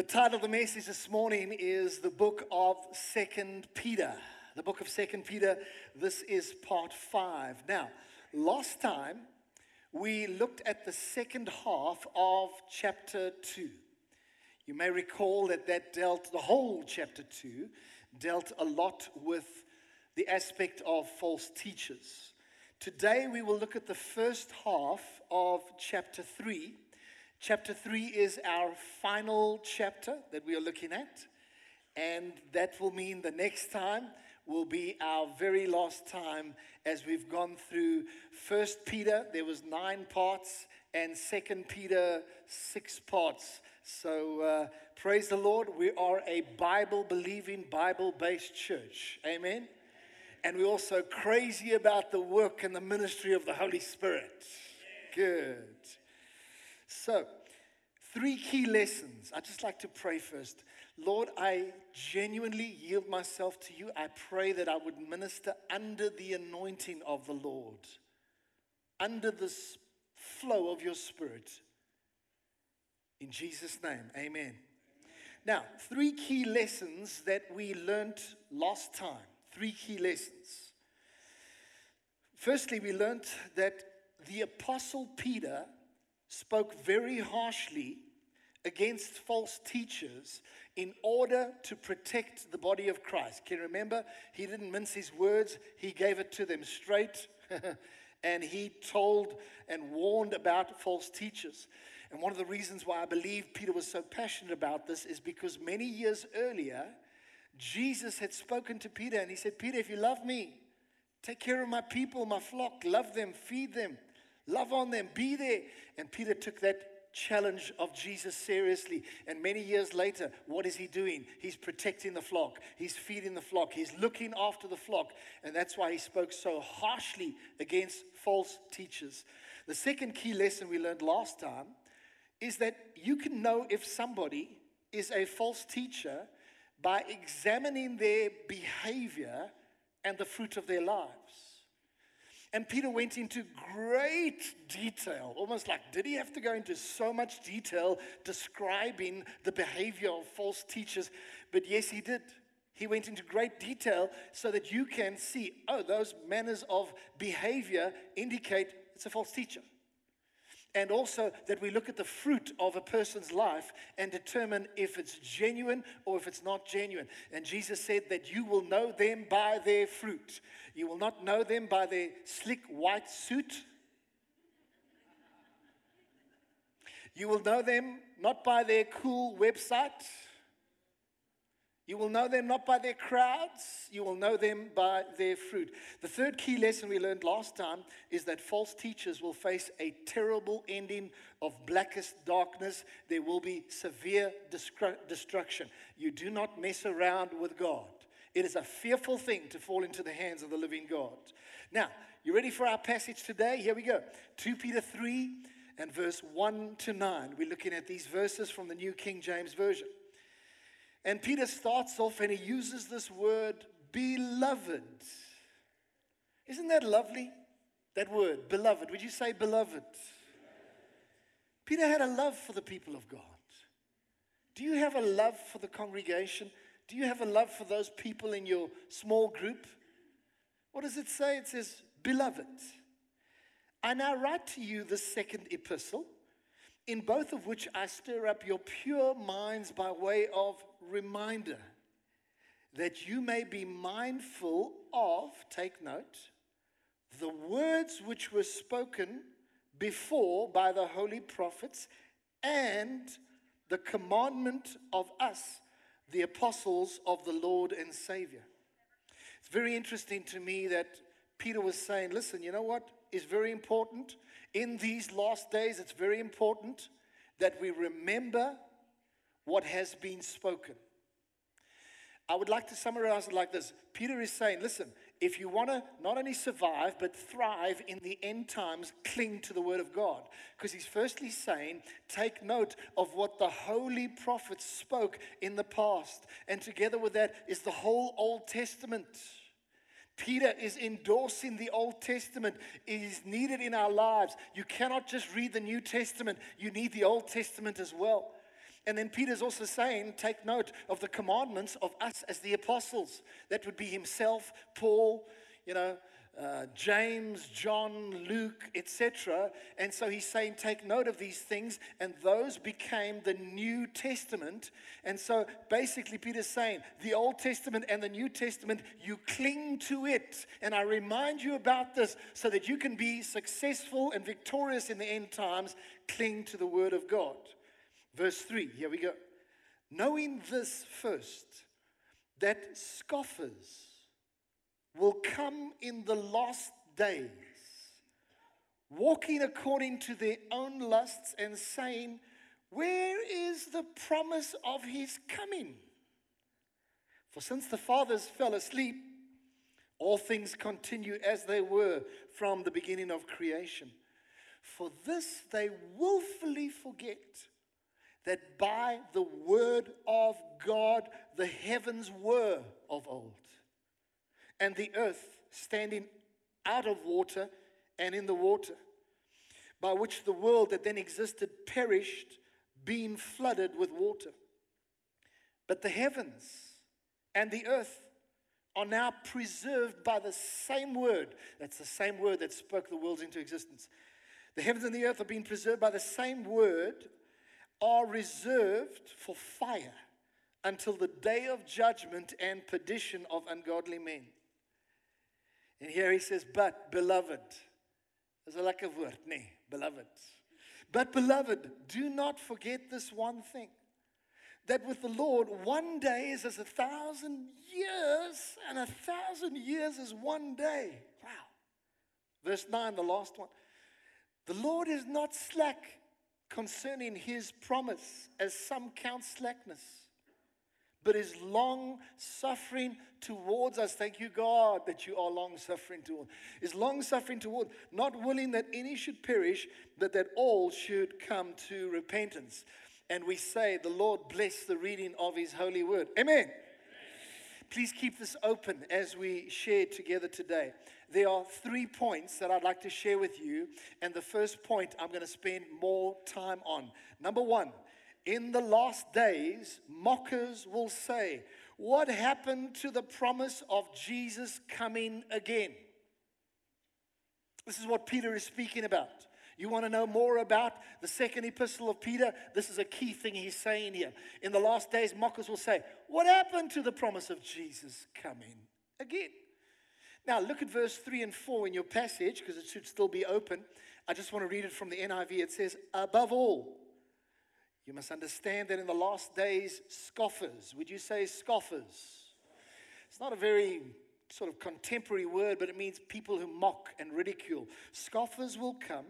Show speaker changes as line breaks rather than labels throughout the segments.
The title of the message this morning is the book of Second Peter. The book of Second Peter. This is part five. Now, last time we looked at the second half of chapter two. You may recall that that dealt the whole chapter two dealt a lot with the aspect of false teachers. Today we will look at the first half of chapter three Chapter 3 is our final chapter that we are looking at, and that will mean the next time will be our very last time as we've gone through First Peter, there was nine parts, and Second Peter, six parts. So uh, praise the Lord, we are a Bible believing, Bible based church. Amen. And we're also crazy about the work and the ministry of the Holy Spirit. Good. So, three key lessons. I'd just like to pray first. Lord, I genuinely yield myself to you. I pray that I would minister under the anointing of the Lord, under this flow of your spirit. In Jesus' name, amen. Now, three key lessons that we learned last time. Three key lessons. Firstly, we learned that the Apostle Peter spoke very harshly against false teachers in order to protect the body of Christ. Can you remember? He didn't mince his words, he gave it to them straight. and he told and warned about false teachers. And one of the reasons why I believe Peter was so passionate about this is because many years earlier, Jesus had spoken to Peter and he said, Peter, if you love me, take care of my people, my flock, love them, feed them. Love on them, be there. And Peter took that challenge of Jesus seriously. And many years later, what is he doing? He's protecting the flock, he's feeding the flock, he's looking after the flock. And that's why he spoke so harshly against false teachers. The second key lesson we learned last time is that you can know if somebody is a false teacher by examining their behavior and the fruit of their lives. And Peter went into great detail, almost like, did he have to go into so much detail describing the behavior of false teachers? But yes, he did. He went into great detail so that you can see, oh, those manners of behavior indicate it's a false teacher and also that we look at the fruit of a person's life and determine if it's genuine or if it's not genuine. And Jesus said that you will know them by their fruit. You will not know them by their slick white suit. You will know them not by their cool website you will know them not by their crowds, you will know them by their fruit. The third key lesson we learned last time is that false teachers will face a terrible ending of blackest darkness. There will be severe destruction. You do not mess around with God. It is a fearful thing to fall into the hands of the living God. Now, you ready for our passage today? Here we go 2 Peter 3 and verse 1 to 9. We're looking at these verses from the New King James Version. And Peter starts off and he uses this word, beloved. Isn't that lovely? That word, beloved. Would you say beloved? Peter had a love for the people of God. Do you have a love for the congregation? Do you have a love for those people in your small group? What does it say? It says, Beloved, I now write to you the second epistle, in both of which I stir up your pure minds by way of reminder that you may be mindful of, take note, the words which were spoken before by the holy prophets and the commandment of us, the apostles of the Lord and Savior. It's very interesting to me that Peter was saying, listen, you know what is very important? In these last days, it's very important that we remember what has been spoken. I would like to summarize it like this Peter is saying, listen, if you want to not only survive, but thrive in the end times, cling to the word of God. Because he's firstly saying, take note of what the holy prophets spoke in the past. And together with that is the whole Old Testament. Peter is endorsing the Old Testament. It is needed in our lives. You cannot just read the New Testament, you need the Old Testament as well. And then Peter's also saying, take note of the commandments of us as the apostles. That would be himself, Paul, you know, uh, James, John, Luke, etc. And so he's saying, take note of these things, and those became the New Testament. And so basically, Peter's saying, the Old Testament and the New Testament, you cling to it. And I remind you about this so that you can be successful and victorious in the end times. Cling to the Word of God. Verse 3, here we go. Knowing this first, that scoffers, will come in the last days, walking according to their own lusts and saying, Where is the promise of his coming? For since the fathers fell asleep, all things continue as they were from the beginning of creation. For this they willfully forget that by the word of God the heavens were of old and the earth standing out of water and in the water, by which the world that then existed perished, being flooded with water. But the heavens and the earth are now preserved by the same word. That's the same word that spoke the worlds into existence. The heavens and the earth are being preserved by the same word, are reserved for fire until the day of judgment and perdition of ungodly men. And here he says, but beloved. Is 'n lekker woord, nê? Nee, beloved. But beloved, do not forget this one thing. That with the Lord, one day is as a thousand years, and a thousand years is one day. Wow. Verse 9, the last one. The Lord is not slack concerning his promise, as some count slackness but is long suffering towards us. Thank you, God, that you are long suffering toward. Is long suffering toward, not willing that any should perish, but that all should come to repentance. And we say, The Lord bless the reading of his holy word. Amen. Amen. Please keep this open as we share together today. There are three points that I'd like to share with you. And the first point I'm going to spend more time on. Number one, in the last days, mockers will say, What happened to the promise of Jesus coming again? This is what Peter is speaking about. You want to know more about the second epistle of Peter? This is a key thing he's saying here. In the last days, mockers will say, What happened to the promise of Jesus coming again? Now, look at verse 3 and 4 in your passage because it should still be open. I just want to read it from the NIV. It says, Above all, you must understand that in the last days, scoffers, would you say scoffers? It's not a very sort of contemporary word, but it means people who mock and ridicule. Scoffers will come,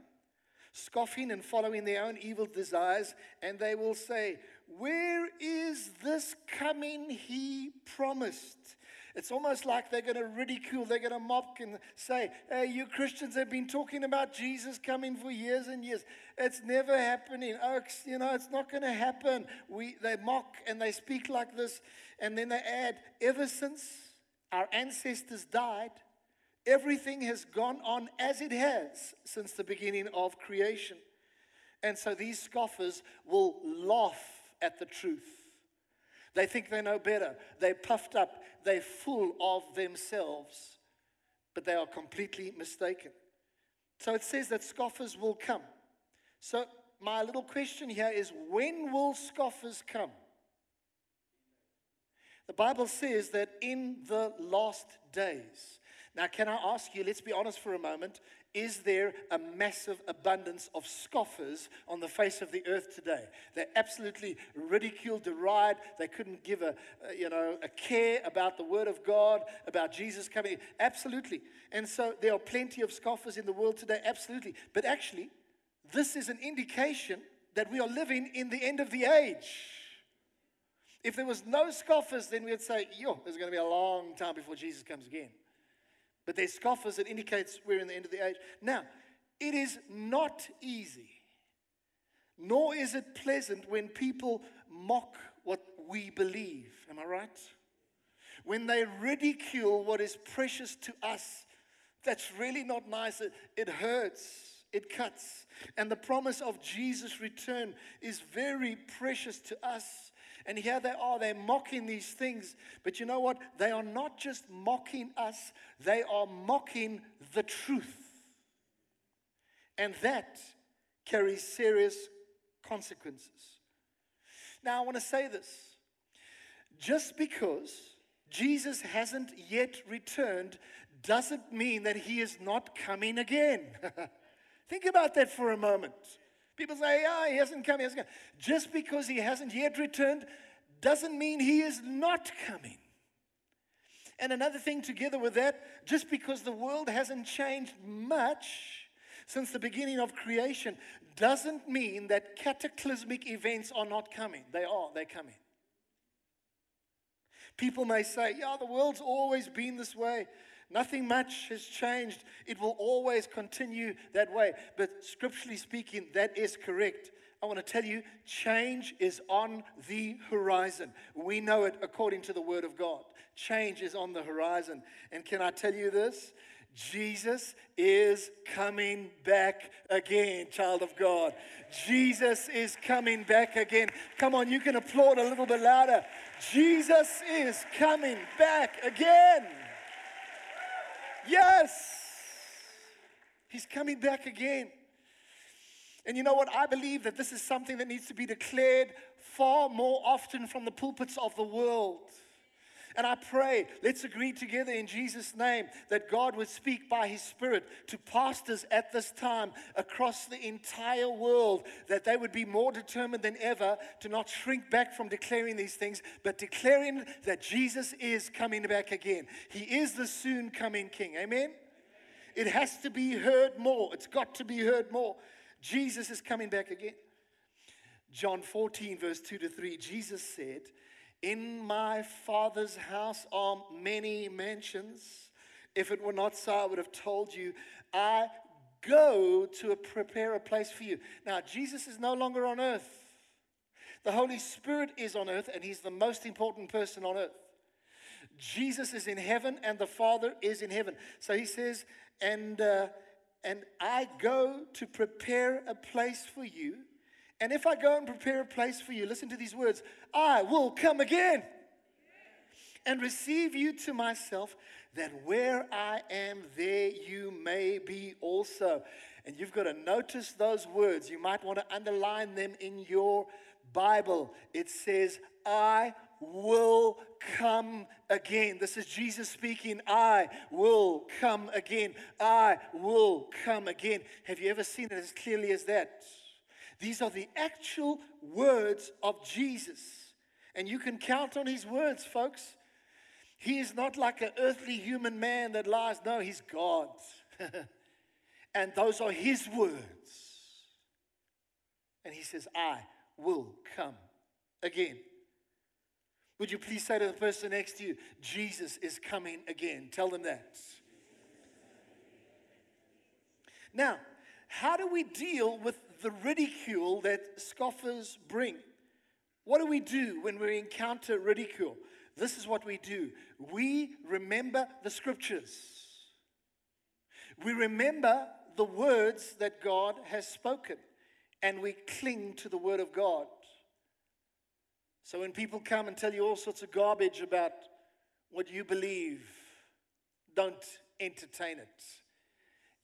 scoffing and following their own evil desires, and they will say, Where is this coming he promised? It's almost like they're going to ridicule, they're going to mock and say, Hey, you Christians have been talking about Jesus coming for years and years. It's never happening. Oh, you know, it's not going to happen. We, they mock and they speak like this, and then they add, Ever since our ancestors died, everything has gone on as it has since the beginning of creation. And so these scoffers will laugh at the truth. They think they know better. They're puffed up. They're full of themselves. But they are completely mistaken. So it says that scoffers will come. So, my little question here is when will scoffers come? The Bible says that in the last days. Now, can I ask you, let's be honest for a moment, is there a massive abundance of scoffers on the face of the earth today? They're absolutely ridiculed, deride. They couldn't give a, you know a care about the Word of God, about Jesus coming. Absolutely. And so there are plenty of scoffers in the world today. Absolutely. But actually, this is an indication that we are living in the end of the age. If there was no scoffers, then we'd say, yo, there's going to be a long time before Jesus comes again. But there's scoffers that indicates we're in the end of the age. Now, it is not easy, nor is it pleasant when people mock what we believe. Am I right? When they ridicule what is precious to us, that's really not nice. It, it hurts. It cuts. And the promise of Jesus' return is very precious to us. And here they are, they're mocking these things. But you know what? They are not just mocking us, they are mocking the truth. And that carries serious consequences. Now, I want to say this. Just because Jesus hasn't yet returned doesn't mean that he is not coming again. Think about that for a moment. People say, yeah, he hasn't come, he hasn't come. Just because he hasn't yet returned doesn't mean he is not coming. And another thing, together with that, just because the world hasn't changed much since the beginning of creation, doesn't mean that cataclysmic events are not coming. They are, they're coming. People may say, yeah, the world's always been this way. Nothing much has changed. It will always continue that way. But scripturally speaking, that is correct. I want to tell you, change is on the horizon. We know it according to the Word of God. Change is on the horizon. And can I tell you this? Jesus is coming back again, child of God. Jesus is coming back again. Come on, you can applaud a little bit louder. Jesus is coming back again. Yes, He's coming back again. And you know what? I believe that this is something that needs to be declared far more often from the pulpits of the world. And I pray, let's agree together in Jesus' name that God would speak by His Spirit to pastors at this time across the entire world, that they would be more determined than ever to not shrink back from declaring these things, but declaring that Jesus is coming back again. He is the soon coming King. Amen? It has to be heard more. It's got to be heard more. Jesus is coming back again. John 14, verse 2 to 3, Jesus said, in my Father's house are many mansions. If it were not so, I would have told you, I go to prepare a place for you. Now, Jesus is no longer on earth. The Holy Spirit is on earth, and He's the most important person on earth. Jesus is in heaven, and the Father is in heaven. So He says, and, uh, and I go to prepare a place for you. And if I go and prepare a place for you, listen to these words I will come again and receive you to myself, that where I am, there you may be also. And you've got to notice those words. You might want to underline them in your Bible. It says, I will come again. This is Jesus speaking. I will come again. I will come again. Have you ever seen it as clearly as that? These are the actual words of Jesus. And you can count on his words, folks. He is not like an earthly human man that lies. No, he's God. and those are his words. And he says, I will come again. Would you please say to the person next to you, Jesus is coming again? Tell them that. Now, how do we deal with the ridicule that scoffers bring? What do we do when we encounter ridicule? This is what we do we remember the scriptures, we remember the words that God has spoken, and we cling to the word of God. So when people come and tell you all sorts of garbage about what you believe, don't entertain it.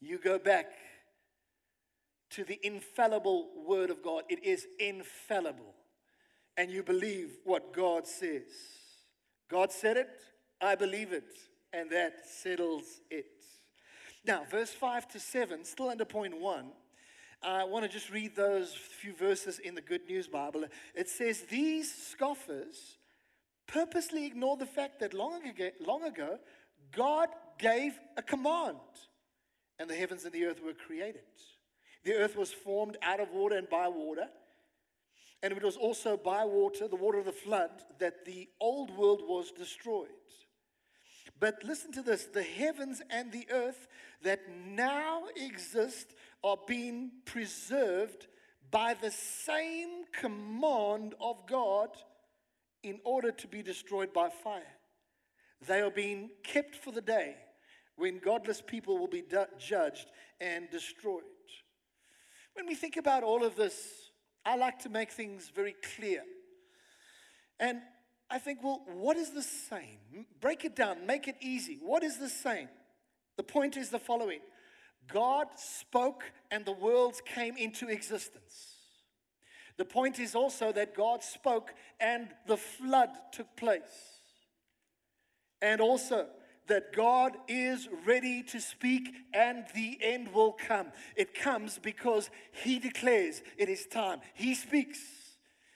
You go back to the infallible Word of God. It is infallible. And you believe what God says. God said it, I believe it, and that settles it. Now, verse 5 to 7, still under point 1. I want to just read those few verses in the Good News Bible. It says, These scoffers purposely ignore the fact that long ago, long ago God gave a command, and the heavens and the earth were created. The earth was formed out of water and by water. And it was also by water, the water of the flood, that the old world was destroyed. But listen to this the heavens and the earth that now exist are being preserved by the same command of God in order to be destroyed by fire. They are being kept for the day when godless people will be judged and destroyed. When we think about all of this, I like to make things very clear. And I think, well, what is the same? Break it down, make it easy. What is the same? The point is the following God spoke and the worlds came into existence. The point is also that God spoke and the flood took place. And also that God is ready to speak and the end will come. It comes because He declares it is time. He speaks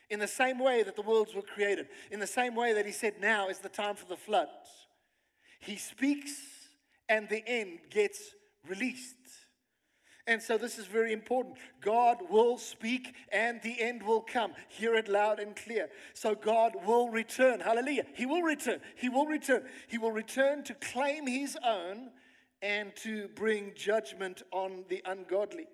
in the same way that the worlds were created, in the same way that He said, Now is the time for the flood. He speaks and the end gets released. And so this is very important. God will speak and the end will come. Hear it loud and clear. So God will return. Hallelujah. He will return. He will return. He will return to claim his own and to bring judgment on the ungodly.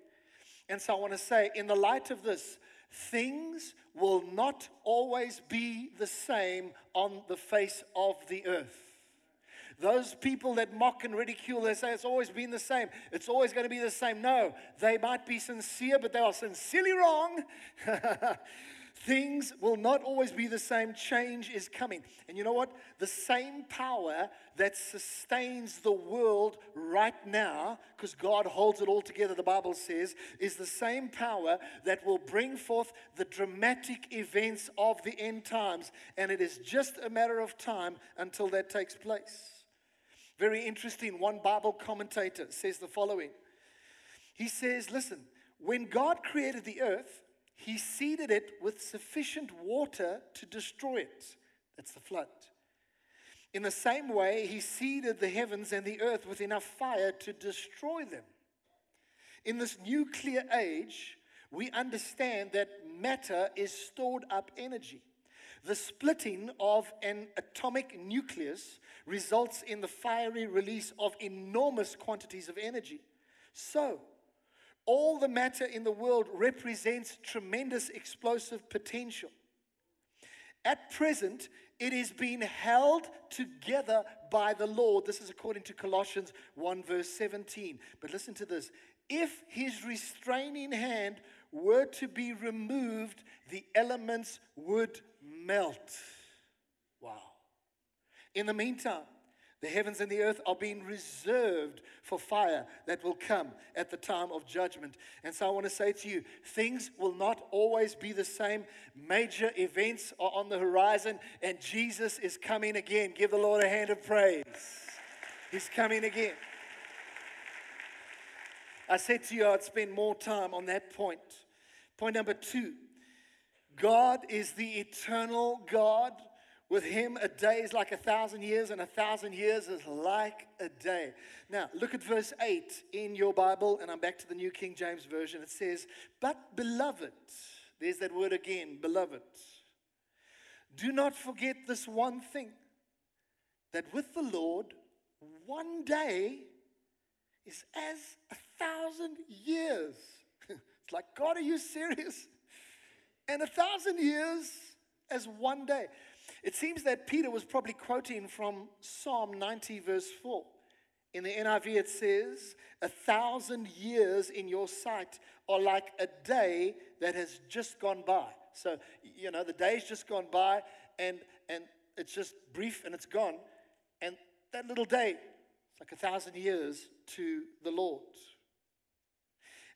And so I want to say, in the light of this, things will not always be the same on the face of the earth. Those people that mock and ridicule, they say it's always been the same. It's always going to be the same. No, they might be sincere, but they are sincerely wrong. Things will not always be the same. Change is coming. And you know what? The same power that sustains the world right now, because God holds it all together, the Bible says, is the same power that will bring forth the dramatic events of the end times. And it is just a matter of time until that takes place. Very interesting. One Bible commentator says the following He says, Listen, when God created the earth, he seeded it with sufficient water to destroy it. That's the flood. In the same way, he seeded the heavens and the earth with enough fire to destroy them. In this nuclear age, we understand that matter is stored up energy. The splitting of an atomic nucleus results in the fiery release of enormous quantities of energy. So, all the matter in the world represents tremendous explosive potential. At present, it is being held together by the Lord. This is according to Colossians 1, verse 17. But listen to this if his restraining hand were to be removed, the elements would melt. In the meantime, the heavens and the earth are being reserved for fire that will come at the time of judgment. And so I want to say to you things will not always be the same. Major events are on the horizon, and Jesus is coming again. Give the Lord a hand of praise. He's coming again. I said to you I'd spend more time on that point. Point number two God is the eternal God. With him, a day is like a thousand years, and a thousand years is like a day. Now, look at verse 8 in your Bible, and I'm back to the New King James Version. It says, But beloved, there's that word again, beloved. Do not forget this one thing that with the Lord, one day is as a thousand years. it's like, God, are you serious? And a thousand years as one day. It seems that Peter was probably quoting from Psalm 90, verse 4. In the NIV, it says, A thousand years in your sight are like a day that has just gone by. So, you know, the day's just gone by and, and it's just brief and it's gone. And that little day, it's like a thousand years to the Lord.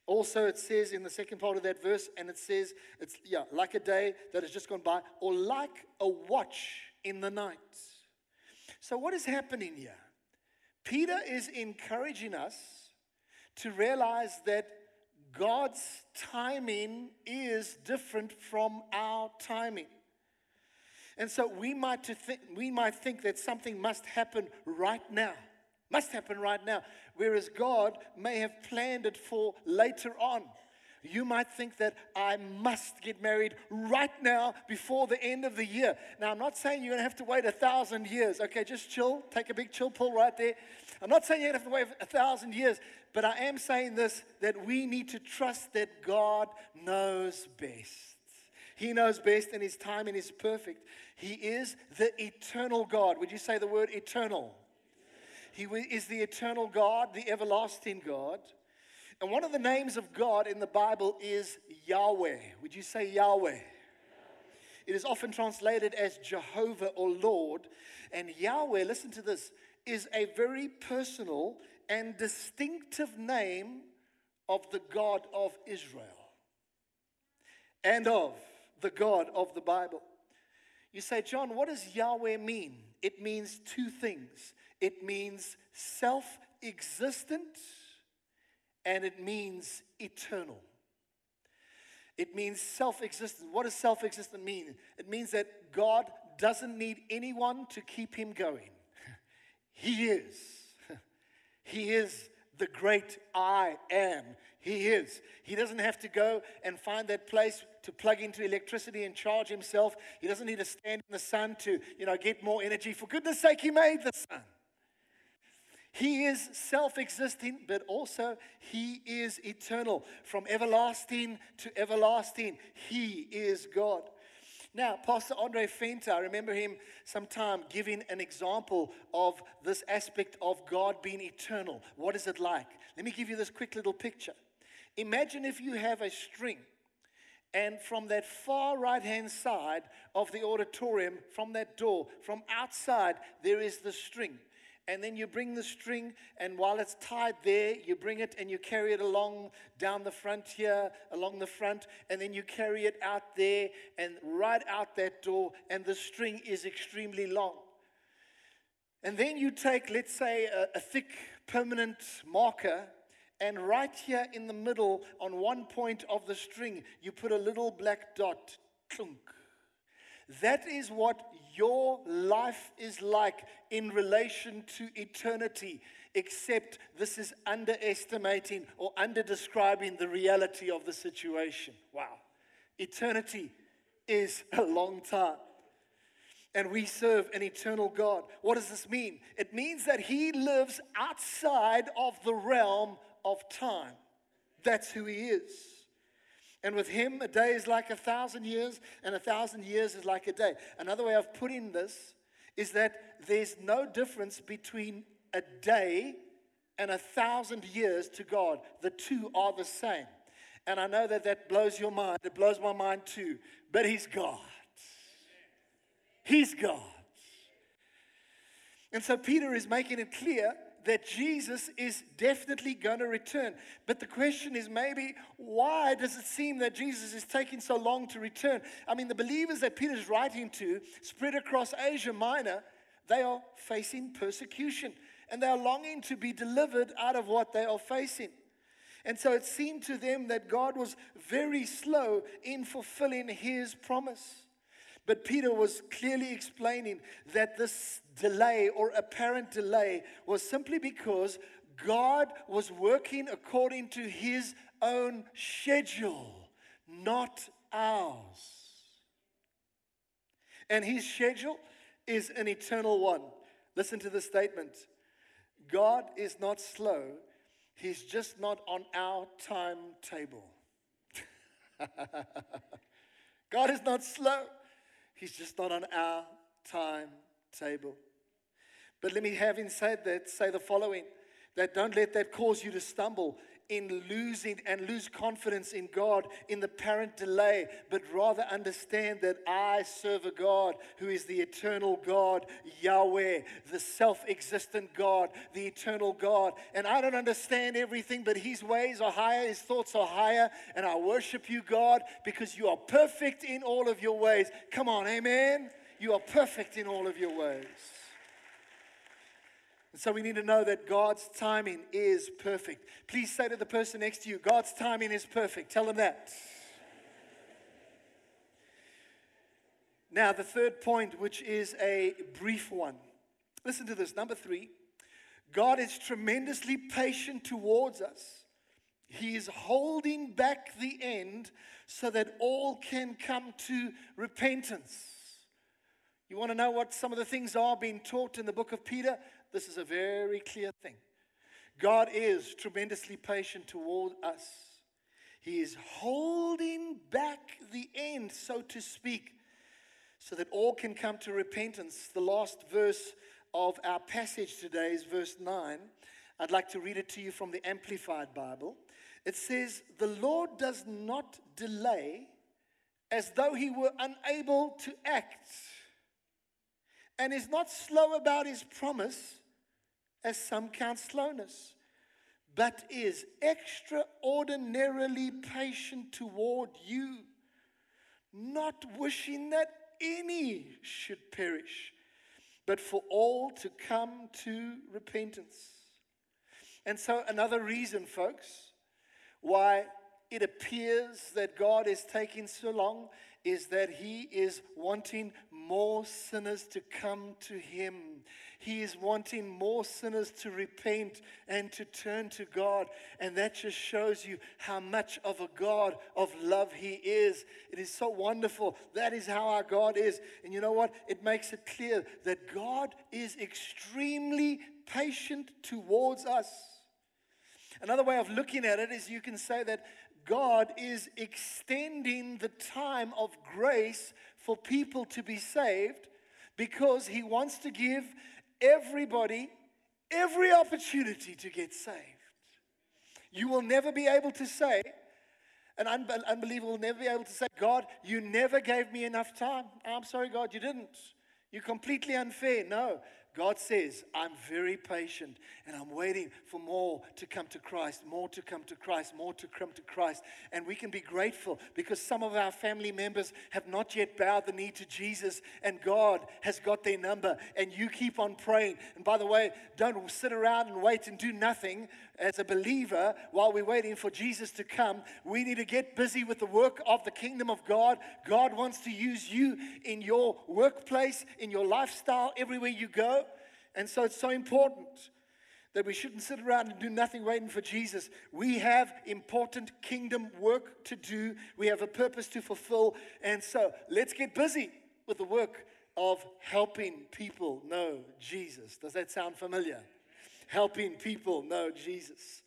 Also, it says in the second part of that verse, and it says, it's yeah, like a day that has just gone by, or like a watch in the night. So, what is happening here? Peter is encouraging us to realize that God's timing is different from our timing. And so we might, think, we might think that something must happen right now. Must happen right now. Whereas God may have planned it for later on. You might think that I must get married right now before the end of the year. Now, I'm not saying you're going to have to wait a thousand years. Okay, just chill. Take a big chill pull right there. I'm not saying you're going to have to wait a thousand years, but I am saying this that we need to trust that God knows best. He knows best, and His timing is perfect. He is the eternal God. Would you say the word eternal? He is the eternal God, the everlasting God. And one of the names of God in the Bible is Yahweh. Would you say Yahweh? It is often translated as Jehovah or Lord. And Yahweh, listen to this, is a very personal and distinctive name of the God of Israel and of the God of the Bible. You say, John, what does Yahweh mean? It means two things it means self existent and it means eternal. It means self existent. What does self existent mean? It means that God doesn't need anyone to keep him going. He is. He is the great I am. He is. He doesn't have to go and find that place to plug into electricity and charge himself. He doesn't need to stand in the sun to, you know, get more energy. For goodness sake, he made the sun. He is self existing, but also He is eternal. From everlasting to everlasting, He is God. Now, Pastor Andre Fenta, I remember him sometime giving an example of this aspect of God being eternal. What is it like? Let me give you this quick little picture. Imagine if you have a string, and from that far right hand side of the auditorium, from that door, from outside, there is the string and then you bring the string, and while it's tied there, you bring it and you carry it along down the front here, along the front, and then you carry it out there and right out that door, and the string is extremely long. And then you take, let's say, a, a thick permanent marker, and right here in the middle, on one point of the string, you put a little black dot, clunk. That is what your life is like in relation to eternity, except this is underestimating or underdescribing the reality of the situation. Wow. Eternity is a long time. And we serve an eternal God. What does this mean? It means that He lives outside of the realm of time. That's who He is. And with him, a day is like a thousand years, and a thousand years is like a day. Another way of putting this is that there's no difference between a day and a thousand years to God. The two are the same. And I know that that blows your mind. It blows my mind too. But He's God. He's God. And so Peter is making it clear that Jesus is definitely going to return. But the question is maybe why does it seem that Jesus is taking so long to return? I mean, the believers that Peter's writing to, spread across Asia Minor, they are facing persecution and they are longing to be delivered out of what they are facing. And so it seemed to them that God was very slow in fulfilling his promise. But Peter was clearly explaining that this delay or apparent delay was simply because God was working according to his own schedule, not ours. And his schedule is an eternal one. Listen to the statement God is not slow, he's just not on our timetable. God is not slow. He's just not on our timetable. But let me, having said that, say the following that don't let that cause you to stumble in losing and lose confidence in God in the parent delay, but rather understand that I serve a God who is the eternal God, Yahweh, the self existent God, the eternal God. And I don't understand everything, but His ways are higher, His thoughts are higher. And I worship you, God, because you are perfect in all of your ways. Come on, amen. You are perfect in all of your ways. And so we need to know that God's timing is perfect. Please say to the person next to you, God's timing is perfect. Tell them that. Now, the third point, which is a brief one. Listen to this. Number three, God is tremendously patient towards us. He is holding back the end so that all can come to repentance. You want to know what some of the things are being taught in the book of Peter? This is a very clear thing. God is tremendously patient toward us. He is holding back the end, so to speak, so that all can come to repentance. The last verse of our passage today is verse 9. I'd like to read it to you from the Amplified Bible. It says, The Lord does not delay as though he were unable to act, and is not slow about his promise, as some count slowness, but is extraordinarily patient toward you, not wishing that any should perish, but for all to come to repentance. And so, another reason, folks, why it appears that God is taking so long is that He is wanting more sinners to come to Him. He is wanting more sinners to repent and to turn to God. And that just shows you how much of a God of love He is. It is so wonderful. That is how our God is. And you know what? It makes it clear that God is extremely patient towards us. Another way of looking at it is you can say that God is extending the time of grace for people to be saved because He wants to give everybody every opportunity to get saved. You will never be able to say, an unbeliever will never be able to say, God, you never gave me enough time. I'm sorry, God, you didn't. You're completely unfair. No, God says, I'm very patient and I'm waiting for more to come to Christ, more to come to Christ, more to come to Christ. And we can be grateful because some of our family members have not yet bowed the knee to Jesus and God has got their number. And you keep on praying. And by the way, don't sit around and wait and do nothing as a believer while we're waiting for Jesus to come. We need to get busy with the work of the kingdom of God. God wants to use you in your workplace, in your lifestyle, everywhere you go. And so it's so important that we shouldn't sit around and do nothing waiting for Jesus. We have important kingdom work to do, we have a purpose to fulfill. And so let's get busy with the work of helping people know Jesus. Does that sound familiar? Helping people know Jesus.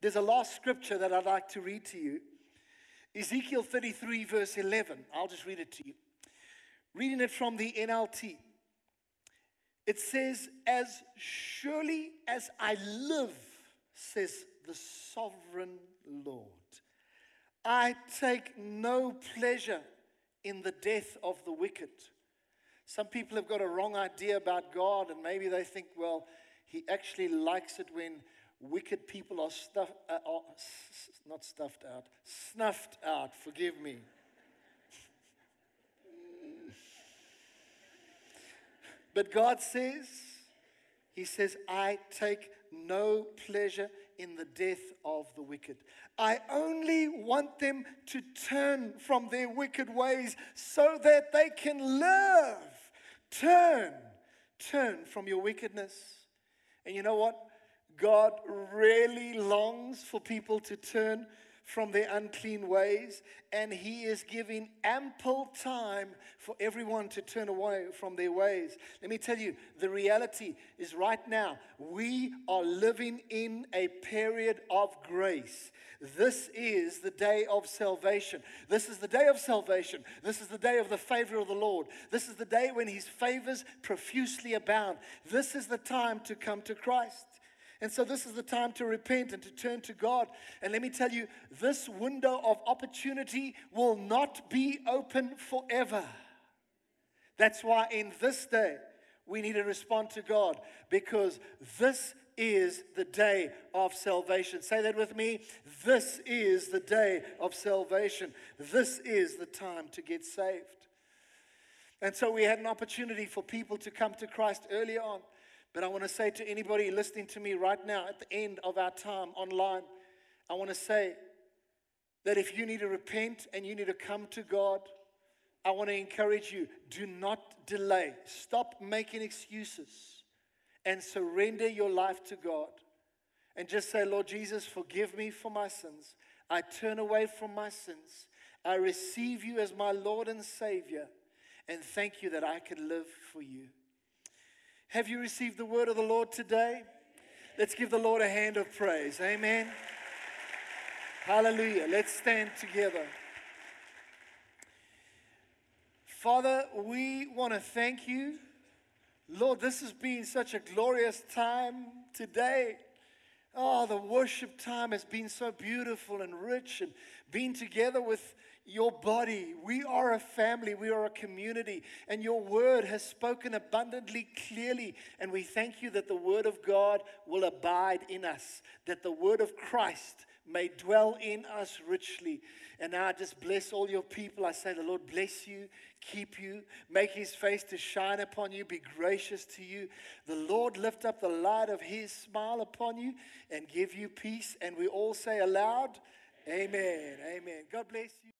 There's a last scripture that I'd like to read to you Ezekiel 33, verse 11. I'll just read it to you. Reading it from the NLT. It says, As surely as I live, says the sovereign Lord, I take no pleasure in the death of the wicked. Some people have got a wrong idea about God, and maybe they think, well, He actually likes it when wicked people are, stuff, uh, are not stuffed out, snuffed out, forgive me. But God says, He says, I take no pleasure in the death of the wicked. I only want them to turn from their wicked ways so that they can live. Turn, turn from your wickedness. And you know what? God really longs for people to turn from their unclean ways, and He is giving ample time for everyone to turn away from their ways. Let me tell you, the reality is right now, we are living in a period of grace. This is the day of salvation. This is the day of salvation. This is the day of the favor of the Lord. This is the day when His favors profusely abound. This is the time to come to Christ. And so this is the time to repent and to turn to God. And let me tell you, this window of opportunity will not be open forever. That's why in this day, we need to respond to God because this is the day of salvation. Say that with me. This is the day of salvation. This is the time to get saved. And so we had an opportunity for people to come to Christ early on. But I want to say to anybody listening to me right now at the end of our time online, I want to say that if you need to repent and you need to come to God, I want to encourage you do not delay. Stop making excuses and surrender your life to God. And just say, Lord Jesus, forgive me for my sins. I turn away from my sins. I receive you as my Lord and Savior. And thank you that I can live for you. Have you received the word of the Lord today? Let's give the Lord a hand of praise. Amen. Hallelujah. Let's stand together. Father, we want to thank you. Lord, this has been such a glorious time today. Oh, the worship time has been so beautiful and rich and being together with your body. We are a family, we are a community, and your word has spoken abundantly clearly. And we thank you that the word of God will abide in us, that the word of Christ may dwell in us richly. And now I just bless all your people. I say, the Lord bless you, keep you, make his face to shine upon you, be gracious to you. The Lord lift up the light of his smile upon you and give you peace. And we all say aloud, Amen. Amen. God bless you.